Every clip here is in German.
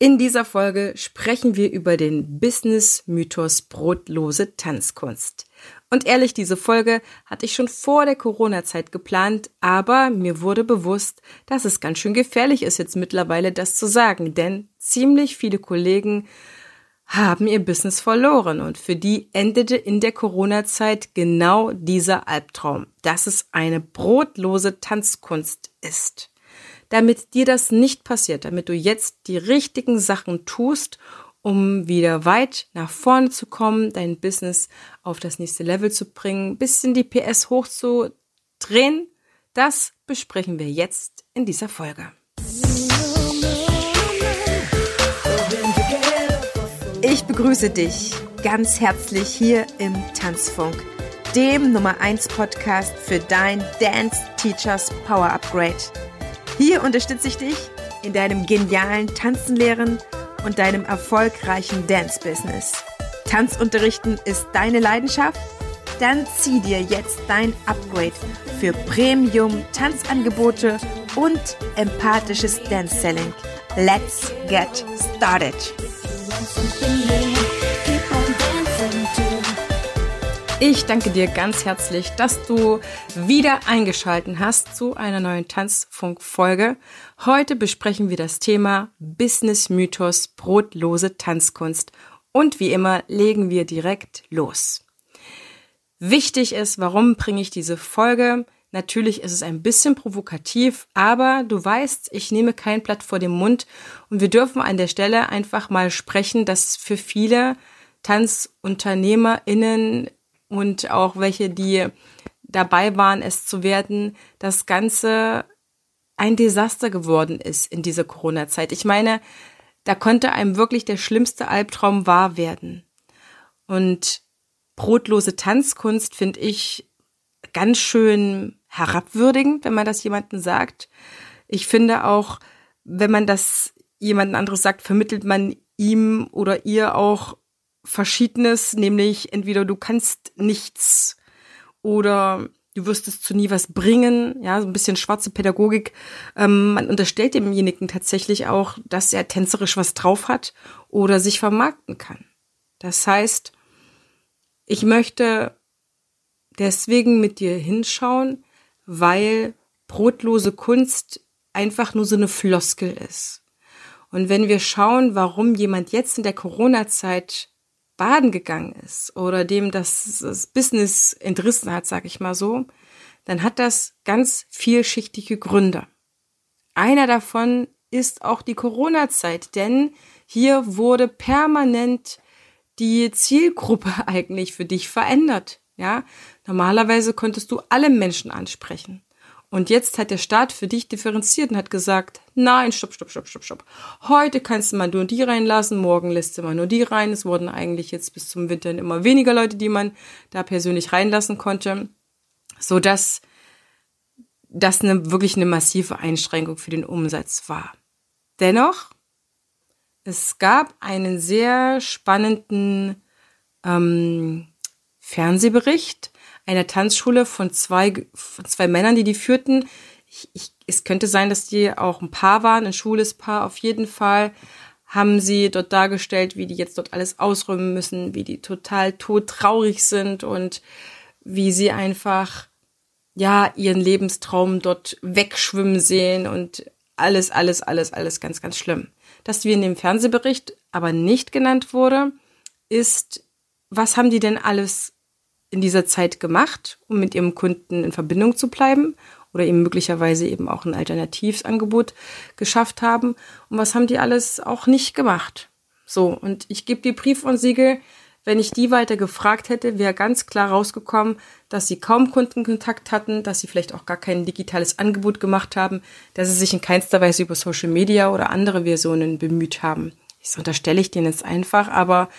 In dieser Folge sprechen wir über den Business-Mythos brotlose Tanzkunst. Und ehrlich, diese Folge hatte ich schon vor der Corona-Zeit geplant, aber mir wurde bewusst, dass es ganz schön gefährlich ist, jetzt mittlerweile das zu sagen, denn ziemlich viele Kollegen haben ihr Business verloren und für die endete in der Corona-Zeit genau dieser Albtraum, dass es eine brotlose Tanzkunst ist damit dir das nicht passiert, damit du jetzt die richtigen Sachen tust, um wieder weit nach vorne zu kommen, dein Business auf das nächste Level zu bringen, bisschen die PS hochzudrehen, das besprechen wir jetzt in dieser Folge. Ich begrüße dich ganz herzlich hier im Tanzfunk, dem Nummer 1 Podcast für dein Dance Teachers Power Upgrade. Hier unterstütze ich dich in deinem genialen Tanzenlehren und deinem erfolgreichen Dance-Business. Tanzunterrichten ist deine Leidenschaft? Dann zieh dir jetzt dein Upgrade für Premium-Tanzangebote und empathisches Dance-Selling. Let's get started! Ich danke dir ganz herzlich, dass du wieder eingeschalten hast zu einer neuen Tanzfunk-Folge. Heute besprechen wir das Thema Business Mythos brotlose Tanzkunst. Und wie immer legen wir direkt los. Wichtig ist, warum bringe ich diese Folge? Natürlich ist es ein bisschen provokativ, aber du weißt, ich nehme kein Blatt vor dem Mund und wir dürfen an der Stelle einfach mal sprechen, dass für viele TanzunternehmerInnen und auch welche, die dabei waren, es zu werden, das Ganze ein Desaster geworden ist in dieser Corona-Zeit. Ich meine, da konnte einem wirklich der schlimmste Albtraum wahr werden. Und brotlose Tanzkunst finde ich ganz schön herabwürdigend, wenn man das jemandem sagt. Ich finde auch, wenn man das jemand anderes sagt, vermittelt man ihm oder ihr auch Verschiedenes, nämlich entweder du kannst nichts oder du wirst es zu nie was bringen, ja, so ein bisschen schwarze Pädagogik. Ähm, man unterstellt demjenigen tatsächlich auch, dass er tänzerisch was drauf hat oder sich vermarkten kann. Das heißt, ich möchte deswegen mit dir hinschauen, weil brotlose Kunst einfach nur so eine Floskel ist. Und wenn wir schauen, warum jemand jetzt in der Corona-Zeit baden gegangen ist oder dem das, das Business entrissen hat, sag ich mal so, dann hat das ganz vielschichtige Gründe. Einer davon ist auch die Corona-Zeit, denn hier wurde permanent die Zielgruppe eigentlich für dich verändert. Ja, normalerweise konntest du alle Menschen ansprechen. Und jetzt hat der Staat für dich differenziert und hat gesagt, nein, stopp, stopp, stopp, stopp, stopp. Heute kannst du mal nur die reinlassen, morgen lässt du mal nur die rein. Es wurden eigentlich jetzt bis zum Winter immer weniger Leute, die man da persönlich reinlassen konnte, so dass das eine, wirklich eine massive Einschränkung für den Umsatz war. Dennoch, es gab einen sehr spannenden ähm, Fernsehbericht, einer Tanzschule von zwei, von zwei Männern, die die führten. Ich, ich, es könnte sein, dass die auch ein Paar waren, ein schwules Paar. Auf jeden Fall haben sie dort dargestellt, wie die jetzt dort alles ausräumen müssen, wie die total todtraurig sind und wie sie einfach, ja, ihren Lebenstraum dort wegschwimmen sehen und alles, alles, alles, alles ganz, ganz schlimm. Dass wie in dem Fernsehbericht aber nicht genannt wurde, ist, was haben die denn alles in dieser Zeit gemacht, um mit ihrem Kunden in Verbindung zu bleiben oder ihm möglicherweise eben auch ein Alternativsangebot geschafft haben und was haben die alles auch nicht gemacht. So, und ich gebe die Brief und Siegel, wenn ich die weiter gefragt hätte, wäre ganz klar rausgekommen, dass sie kaum Kundenkontakt hatten, dass sie vielleicht auch gar kein digitales Angebot gemacht haben, dass sie sich in keinster Weise über Social Media oder andere Versionen bemüht haben. Das unterstelle ich denen jetzt einfach, aber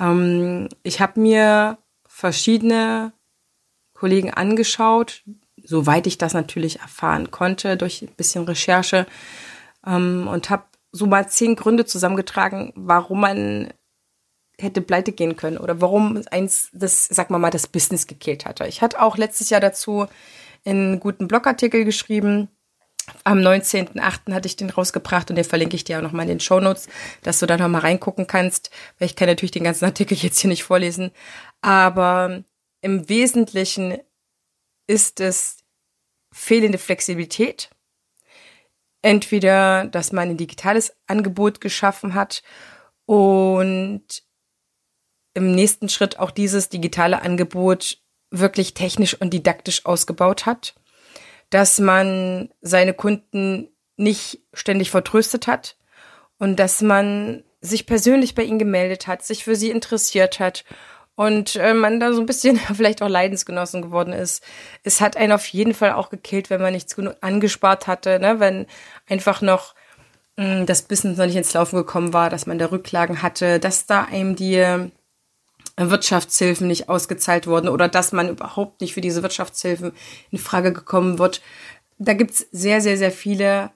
ähm, ich habe mir verschiedene Kollegen angeschaut, soweit ich das natürlich erfahren konnte durch ein bisschen Recherche ähm, und habe so mal zehn Gründe zusammengetragen, warum man hätte pleite gehen können oder warum eins das, sag mal mal, das Business gekillt hatte. Ich hatte auch letztes Jahr dazu einen guten Blogartikel geschrieben, Am 19.8. hatte ich den rausgebracht und den verlinke ich dir auch nochmal in den Show Notes, dass du da nochmal reingucken kannst, weil ich kann natürlich den ganzen Artikel jetzt hier nicht vorlesen. Aber im Wesentlichen ist es fehlende Flexibilität. Entweder, dass man ein digitales Angebot geschaffen hat und im nächsten Schritt auch dieses digitale Angebot wirklich technisch und didaktisch ausgebaut hat dass man seine Kunden nicht ständig vertröstet hat und dass man sich persönlich bei ihnen gemeldet hat, sich für sie interessiert hat und äh, man da so ein bisschen vielleicht auch Leidensgenossen geworden ist. Es hat einen auf jeden Fall auch gekillt, wenn man nichts genug angespart hatte, ne? wenn einfach noch mh, hm, das Business noch nicht ins Laufen gekommen war, dass man da Rücklagen hatte, dass da einem die Wirtschaftshilfen nicht ausgezahlt wurden oder dass man überhaupt nicht für diese Wirtschaftshilfen in Frage gekommen wird. Da gibt's sehr, sehr, sehr viele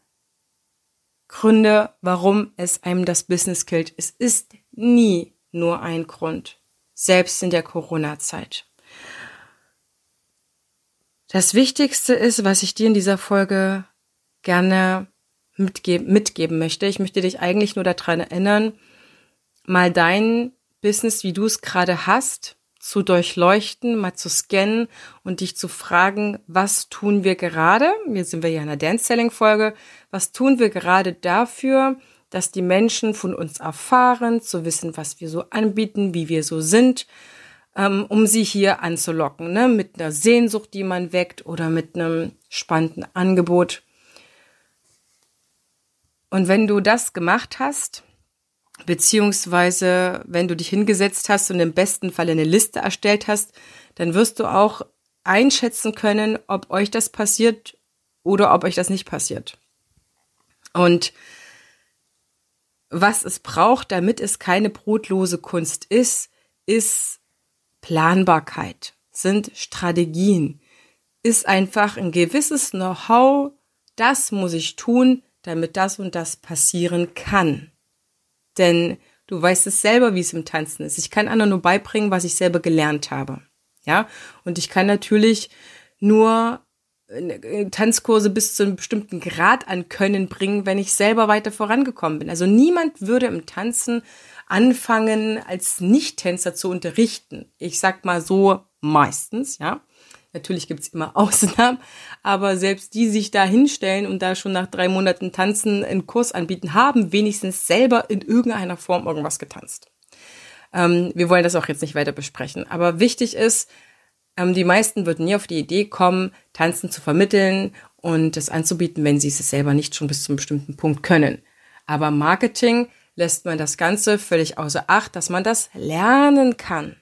Gründe, warum es einem das Business killt. Es ist nie nur ein Grund, selbst in der Corona-Zeit. Das Wichtigste ist, was ich dir in dieser Folge gerne mitgeben, mitgeben möchte. Ich möchte dich eigentlich nur daran erinnern, mal deinen Business, wie du es gerade hast, zu durchleuchten, mal zu scannen und dich zu fragen, was tun wir gerade? Jetzt sind wir ja in der Dance-Selling-Folge. Was tun wir gerade dafür, dass die Menschen von uns erfahren, zu wissen, was wir so anbieten, wie wir so sind, ähm, um sie hier anzulocken, ne? mit einer Sehnsucht, die man weckt oder mit einem spannenden Angebot. Und wenn du das gemacht hast, Beziehungsweise, wenn du dich hingesetzt hast und im besten Fall eine Liste erstellt hast, dann wirst du auch einschätzen können, ob euch das passiert oder ob euch das nicht passiert. Und was es braucht, damit es keine brotlose Kunst ist, ist Planbarkeit, sind Strategien, ist einfach ein gewisses Know-how, das muss ich tun, damit das und das passieren kann. Denn du weißt es selber, wie es im Tanzen ist. Ich kann anderen nur beibringen, was ich selber gelernt habe. Ja, und ich kann natürlich nur äh, Tanzkurse bis zu einem bestimmten Grad an Können bringen, wenn ich selber weiter vorangekommen bin. Also niemand würde im Tanzen anfangen, als Nicht-Tänzer zu unterrichten. Ich sag mal so meistens, ja. Natürlich gibt's immer Ausnahmen, aber selbst die sich da hinstellen und da schon nach drei Monaten Tanzen einen Kurs anbieten, haben wenigstens selber in irgendeiner Form irgendwas getanzt. Ähm, wir wollen das auch jetzt nicht weiter besprechen, aber wichtig ist, ähm, die meisten würden nie auf die Idee kommen, Tanzen zu vermitteln und das anzubieten, wenn sie es selber nicht schon bis zum bestimmten Punkt können. Aber Marketing lässt man das Ganze völlig außer Acht, dass man das lernen kann.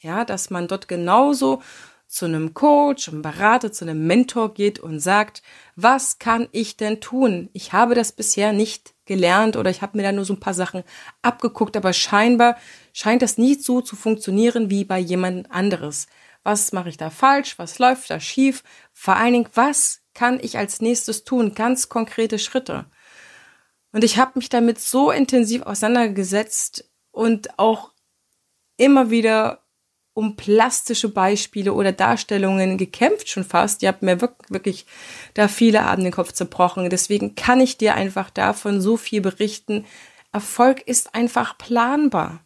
Ja, dass man dort genauso zu einem Coach, einem Berater, zu einem Mentor geht und sagt, was kann ich denn tun? Ich habe das bisher nicht gelernt oder ich habe mir da nur so ein paar Sachen abgeguckt, aber scheinbar scheint das nicht so zu funktionieren wie bei jemand anderes. Was mache ich da falsch? Was läuft da schief? Vor allen Dingen, was kann ich als nächstes tun? Ganz konkrete Schritte. Und ich habe mich damit so intensiv auseinandergesetzt und auch immer wieder um plastische Beispiele oder Darstellungen gekämpft schon fast. Ihr habt mir wirklich da viele Abend den Kopf zerbrochen. Deswegen kann ich dir einfach davon so viel berichten. Erfolg ist einfach planbar.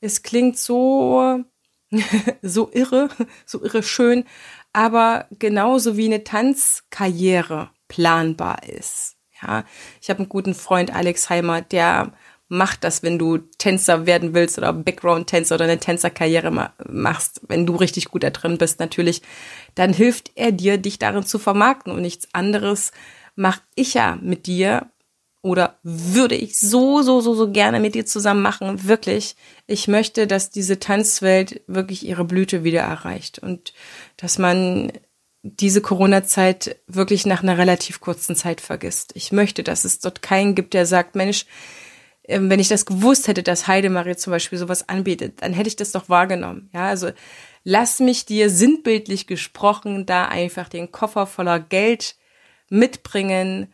Es klingt so, so irre, so irre schön, aber genauso wie eine Tanzkarriere planbar ist. Ja, ich habe einen guten Freund Alex Heimer, der macht das, wenn du Tänzer werden willst oder Background-Tänzer oder eine Tänzerkarriere machst, wenn du richtig gut da drin bist natürlich, dann hilft er dir, dich darin zu vermarkten und nichts anderes mache ich ja mit dir oder würde ich so, so, so, so gerne mit dir zusammen machen. Wirklich. Ich möchte, dass diese Tanzwelt wirklich ihre Blüte wieder erreicht und dass man diese Corona-Zeit wirklich nach einer relativ kurzen Zeit vergisst. Ich möchte, dass es dort keinen gibt, der sagt, Mensch, wenn ich das gewusst hätte, dass Heidemarie zum Beispiel sowas anbietet, dann hätte ich das doch wahrgenommen. Ja, also lass mich dir sinnbildlich gesprochen da einfach den Koffer voller Geld mitbringen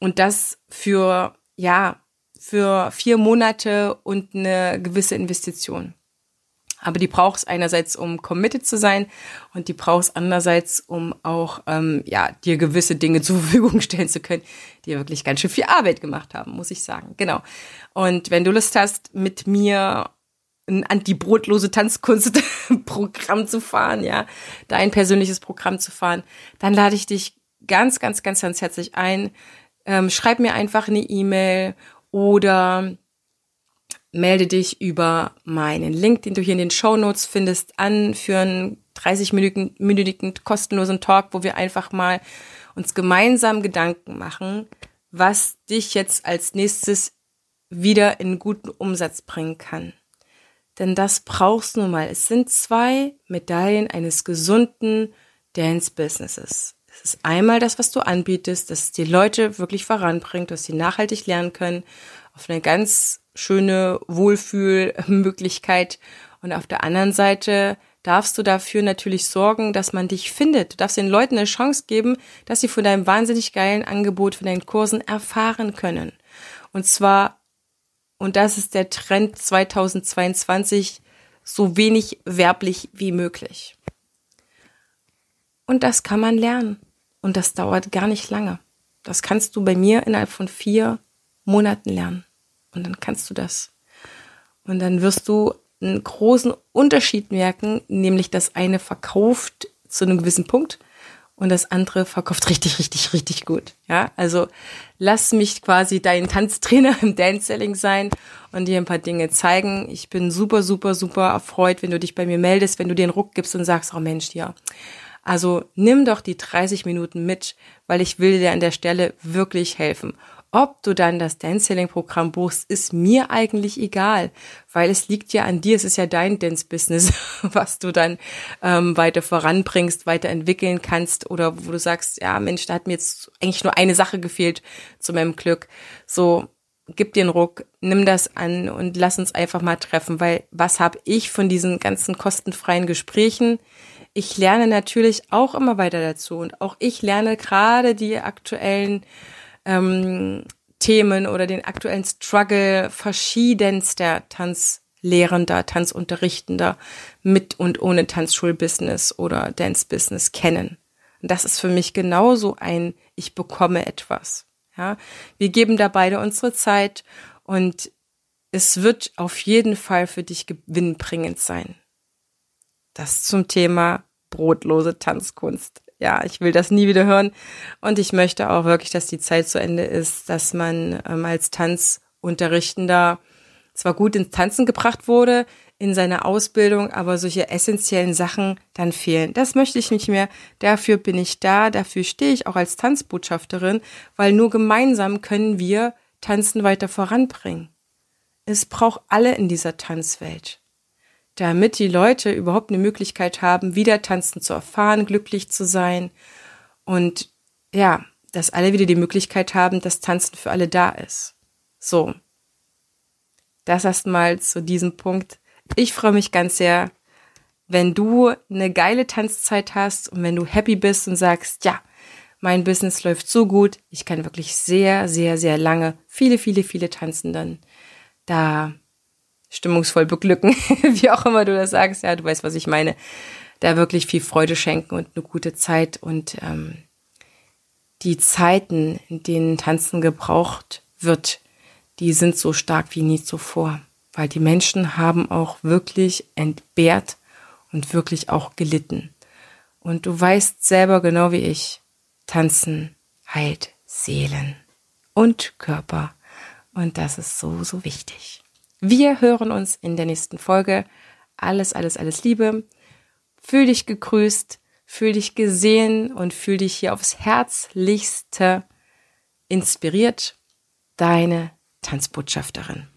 und das für, ja, für vier Monate und eine gewisse Investition. Aber die brauchst einerseits, um committed zu sein und die brauchst andererseits, um auch ähm, ja dir gewisse Dinge zur Verfügung stellen zu können, die wirklich ganz schön viel Arbeit gemacht haben, muss ich sagen. Genau. Und wenn du Lust hast, mit mir ein anti-brotlose Tanzkunstprogramm zu fahren, ja, dein persönliches Programm zu fahren, dann lade ich dich ganz, ganz, ganz, ganz herzlich ein. Ähm, schreib mir einfach eine E-Mail oder melde dich über meinen Link, den du hier in den Show Notes findest, an für einen 30-minütigen kostenlosen Talk, wo wir einfach mal uns gemeinsam Gedanken machen, was dich jetzt als nächstes wieder in guten Umsatz bringen kann. Denn das brauchst du nun mal. Es sind zwei Medaillen eines gesunden Dance-Businesses. Es ist einmal das, was du anbietest, dass die Leute wirklich voranbringt, dass sie nachhaltig lernen können, auf eine ganz schöne Wohlfühlmöglichkeit. Und auf der anderen Seite darfst du dafür natürlich sorgen, dass man dich findet. Du darfst den Leuten eine Chance geben, dass sie von deinem wahnsinnig geilen Angebot, von deinen Kursen erfahren können. Und zwar, und das ist der Trend 2022, so wenig werblich wie möglich. Und das kann man lernen. Und das dauert gar nicht lange. Das kannst du bei mir innerhalb von vier Monaten lernen. Und dann kannst du das. Und dann wirst du einen großen Unterschied merken, nämlich das eine verkauft zu einem gewissen Punkt und das andere verkauft richtig, richtig, richtig gut. Ja, also lass mich quasi dein Tanztrainer im Dance Selling sein und dir ein paar Dinge zeigen. Ich bin super, super, super erfreut, wenn du dich bei mir meldest, wenn du den Ruck gibst und sagst, oh Mensch, ja. Also nimm doch die 30 Minuten mit, weil ich will dir an der Stelle wirklich helfen. Ob du dann das Dance-Selling-Programm buchst, ist mir eigentlich egal, weil es liegt ja an dir, es ist ja dein Dance-Business, was du dann ähm, weiter voranbringst, weiterentwickeln kannst oder wo du sagst, ja Mensch, da hat mir jetzt eigentlich nur eine Sache gefehlt zu meinem Glück. So, gib dir einen Ruck, nimm das an und lass uns einfach mal treffen, weil was habe ich von diesen ganzen kostenfreien Gesprächen? Ich lerne natürlich auch immer weiter dazu und auch ich lerne gerade die aktuellen ähm, Themen oder den aktuellen Struggle verschiedenster Tanzlehrender, Tanzunterrichtender mit und ohne Tanzschulbusiness oder Dance-Business kennen. Und das ist für mich genauso ein Ich bekomme etwas. Ja, wir geben da beide unsere Zeit und es wird auf jeden Fall für dich gewinnbringend sein. Das zum Thema brotlose Tanzkunst ja, ich will das nie wieder hören. Und ich möchte auch wirklich, dass die Zeit zu Ende ist, dass man ähm, als Tanzunterrichtender zwar gut ins Tanzen gebracht wurde in seiner Ausbildung, aber solche essentiellen Sachen dann fehlen. Das möchte ich nicht mehr. Dafür bin ich da, dafür stehe ich auch als Tanzbotschafterin, weil nur gemeinsam können wir Tanzen weiter voranbringen. Es braucht alle in dieser Tanzwelt damit die Leute überhaupt eine Möglichkeit haben, wieder tanzen zu erfahren, glücklich zu sein und ja, dass alle wieder die Möglichkeit haben, dass Tanzen für alle da ist. So. Das erstmal zu diesem Punkt. Ich freue mich ganz sehr, wenn du eine geile Tanzzeit hast und wenn du happy bist und sagst, ja, mein Business läuft so gut, ich kann wirklich sehr, sehr, sehr lange viele, viele, viele Tanzenden da stimmungsvoll beglücken, wie auch immer du das sagst. Ja, du weißt, was ich meine. Da wirklich viel Freude schenken und eine gute Zeit und ähm, die Zeiten, in denen Tanzen gebraucht wird, die sind so stark wie nie zuvor, weil die Menschen haben auch wirklich entbehrt und wirklich auch gelitten. Und du weißt selber genau wie ich, Tanzen heilt Seelen und Körper. Und das ist so, so wichtig. Wir hören uns in der nächsten Folge. Alles, alles, alles Liebe. Fühl dich gegrüßt, fühl dich gesehen und fühl dich hier aufs Herzlichste inspiriert. Deine Tanzbotschafterin.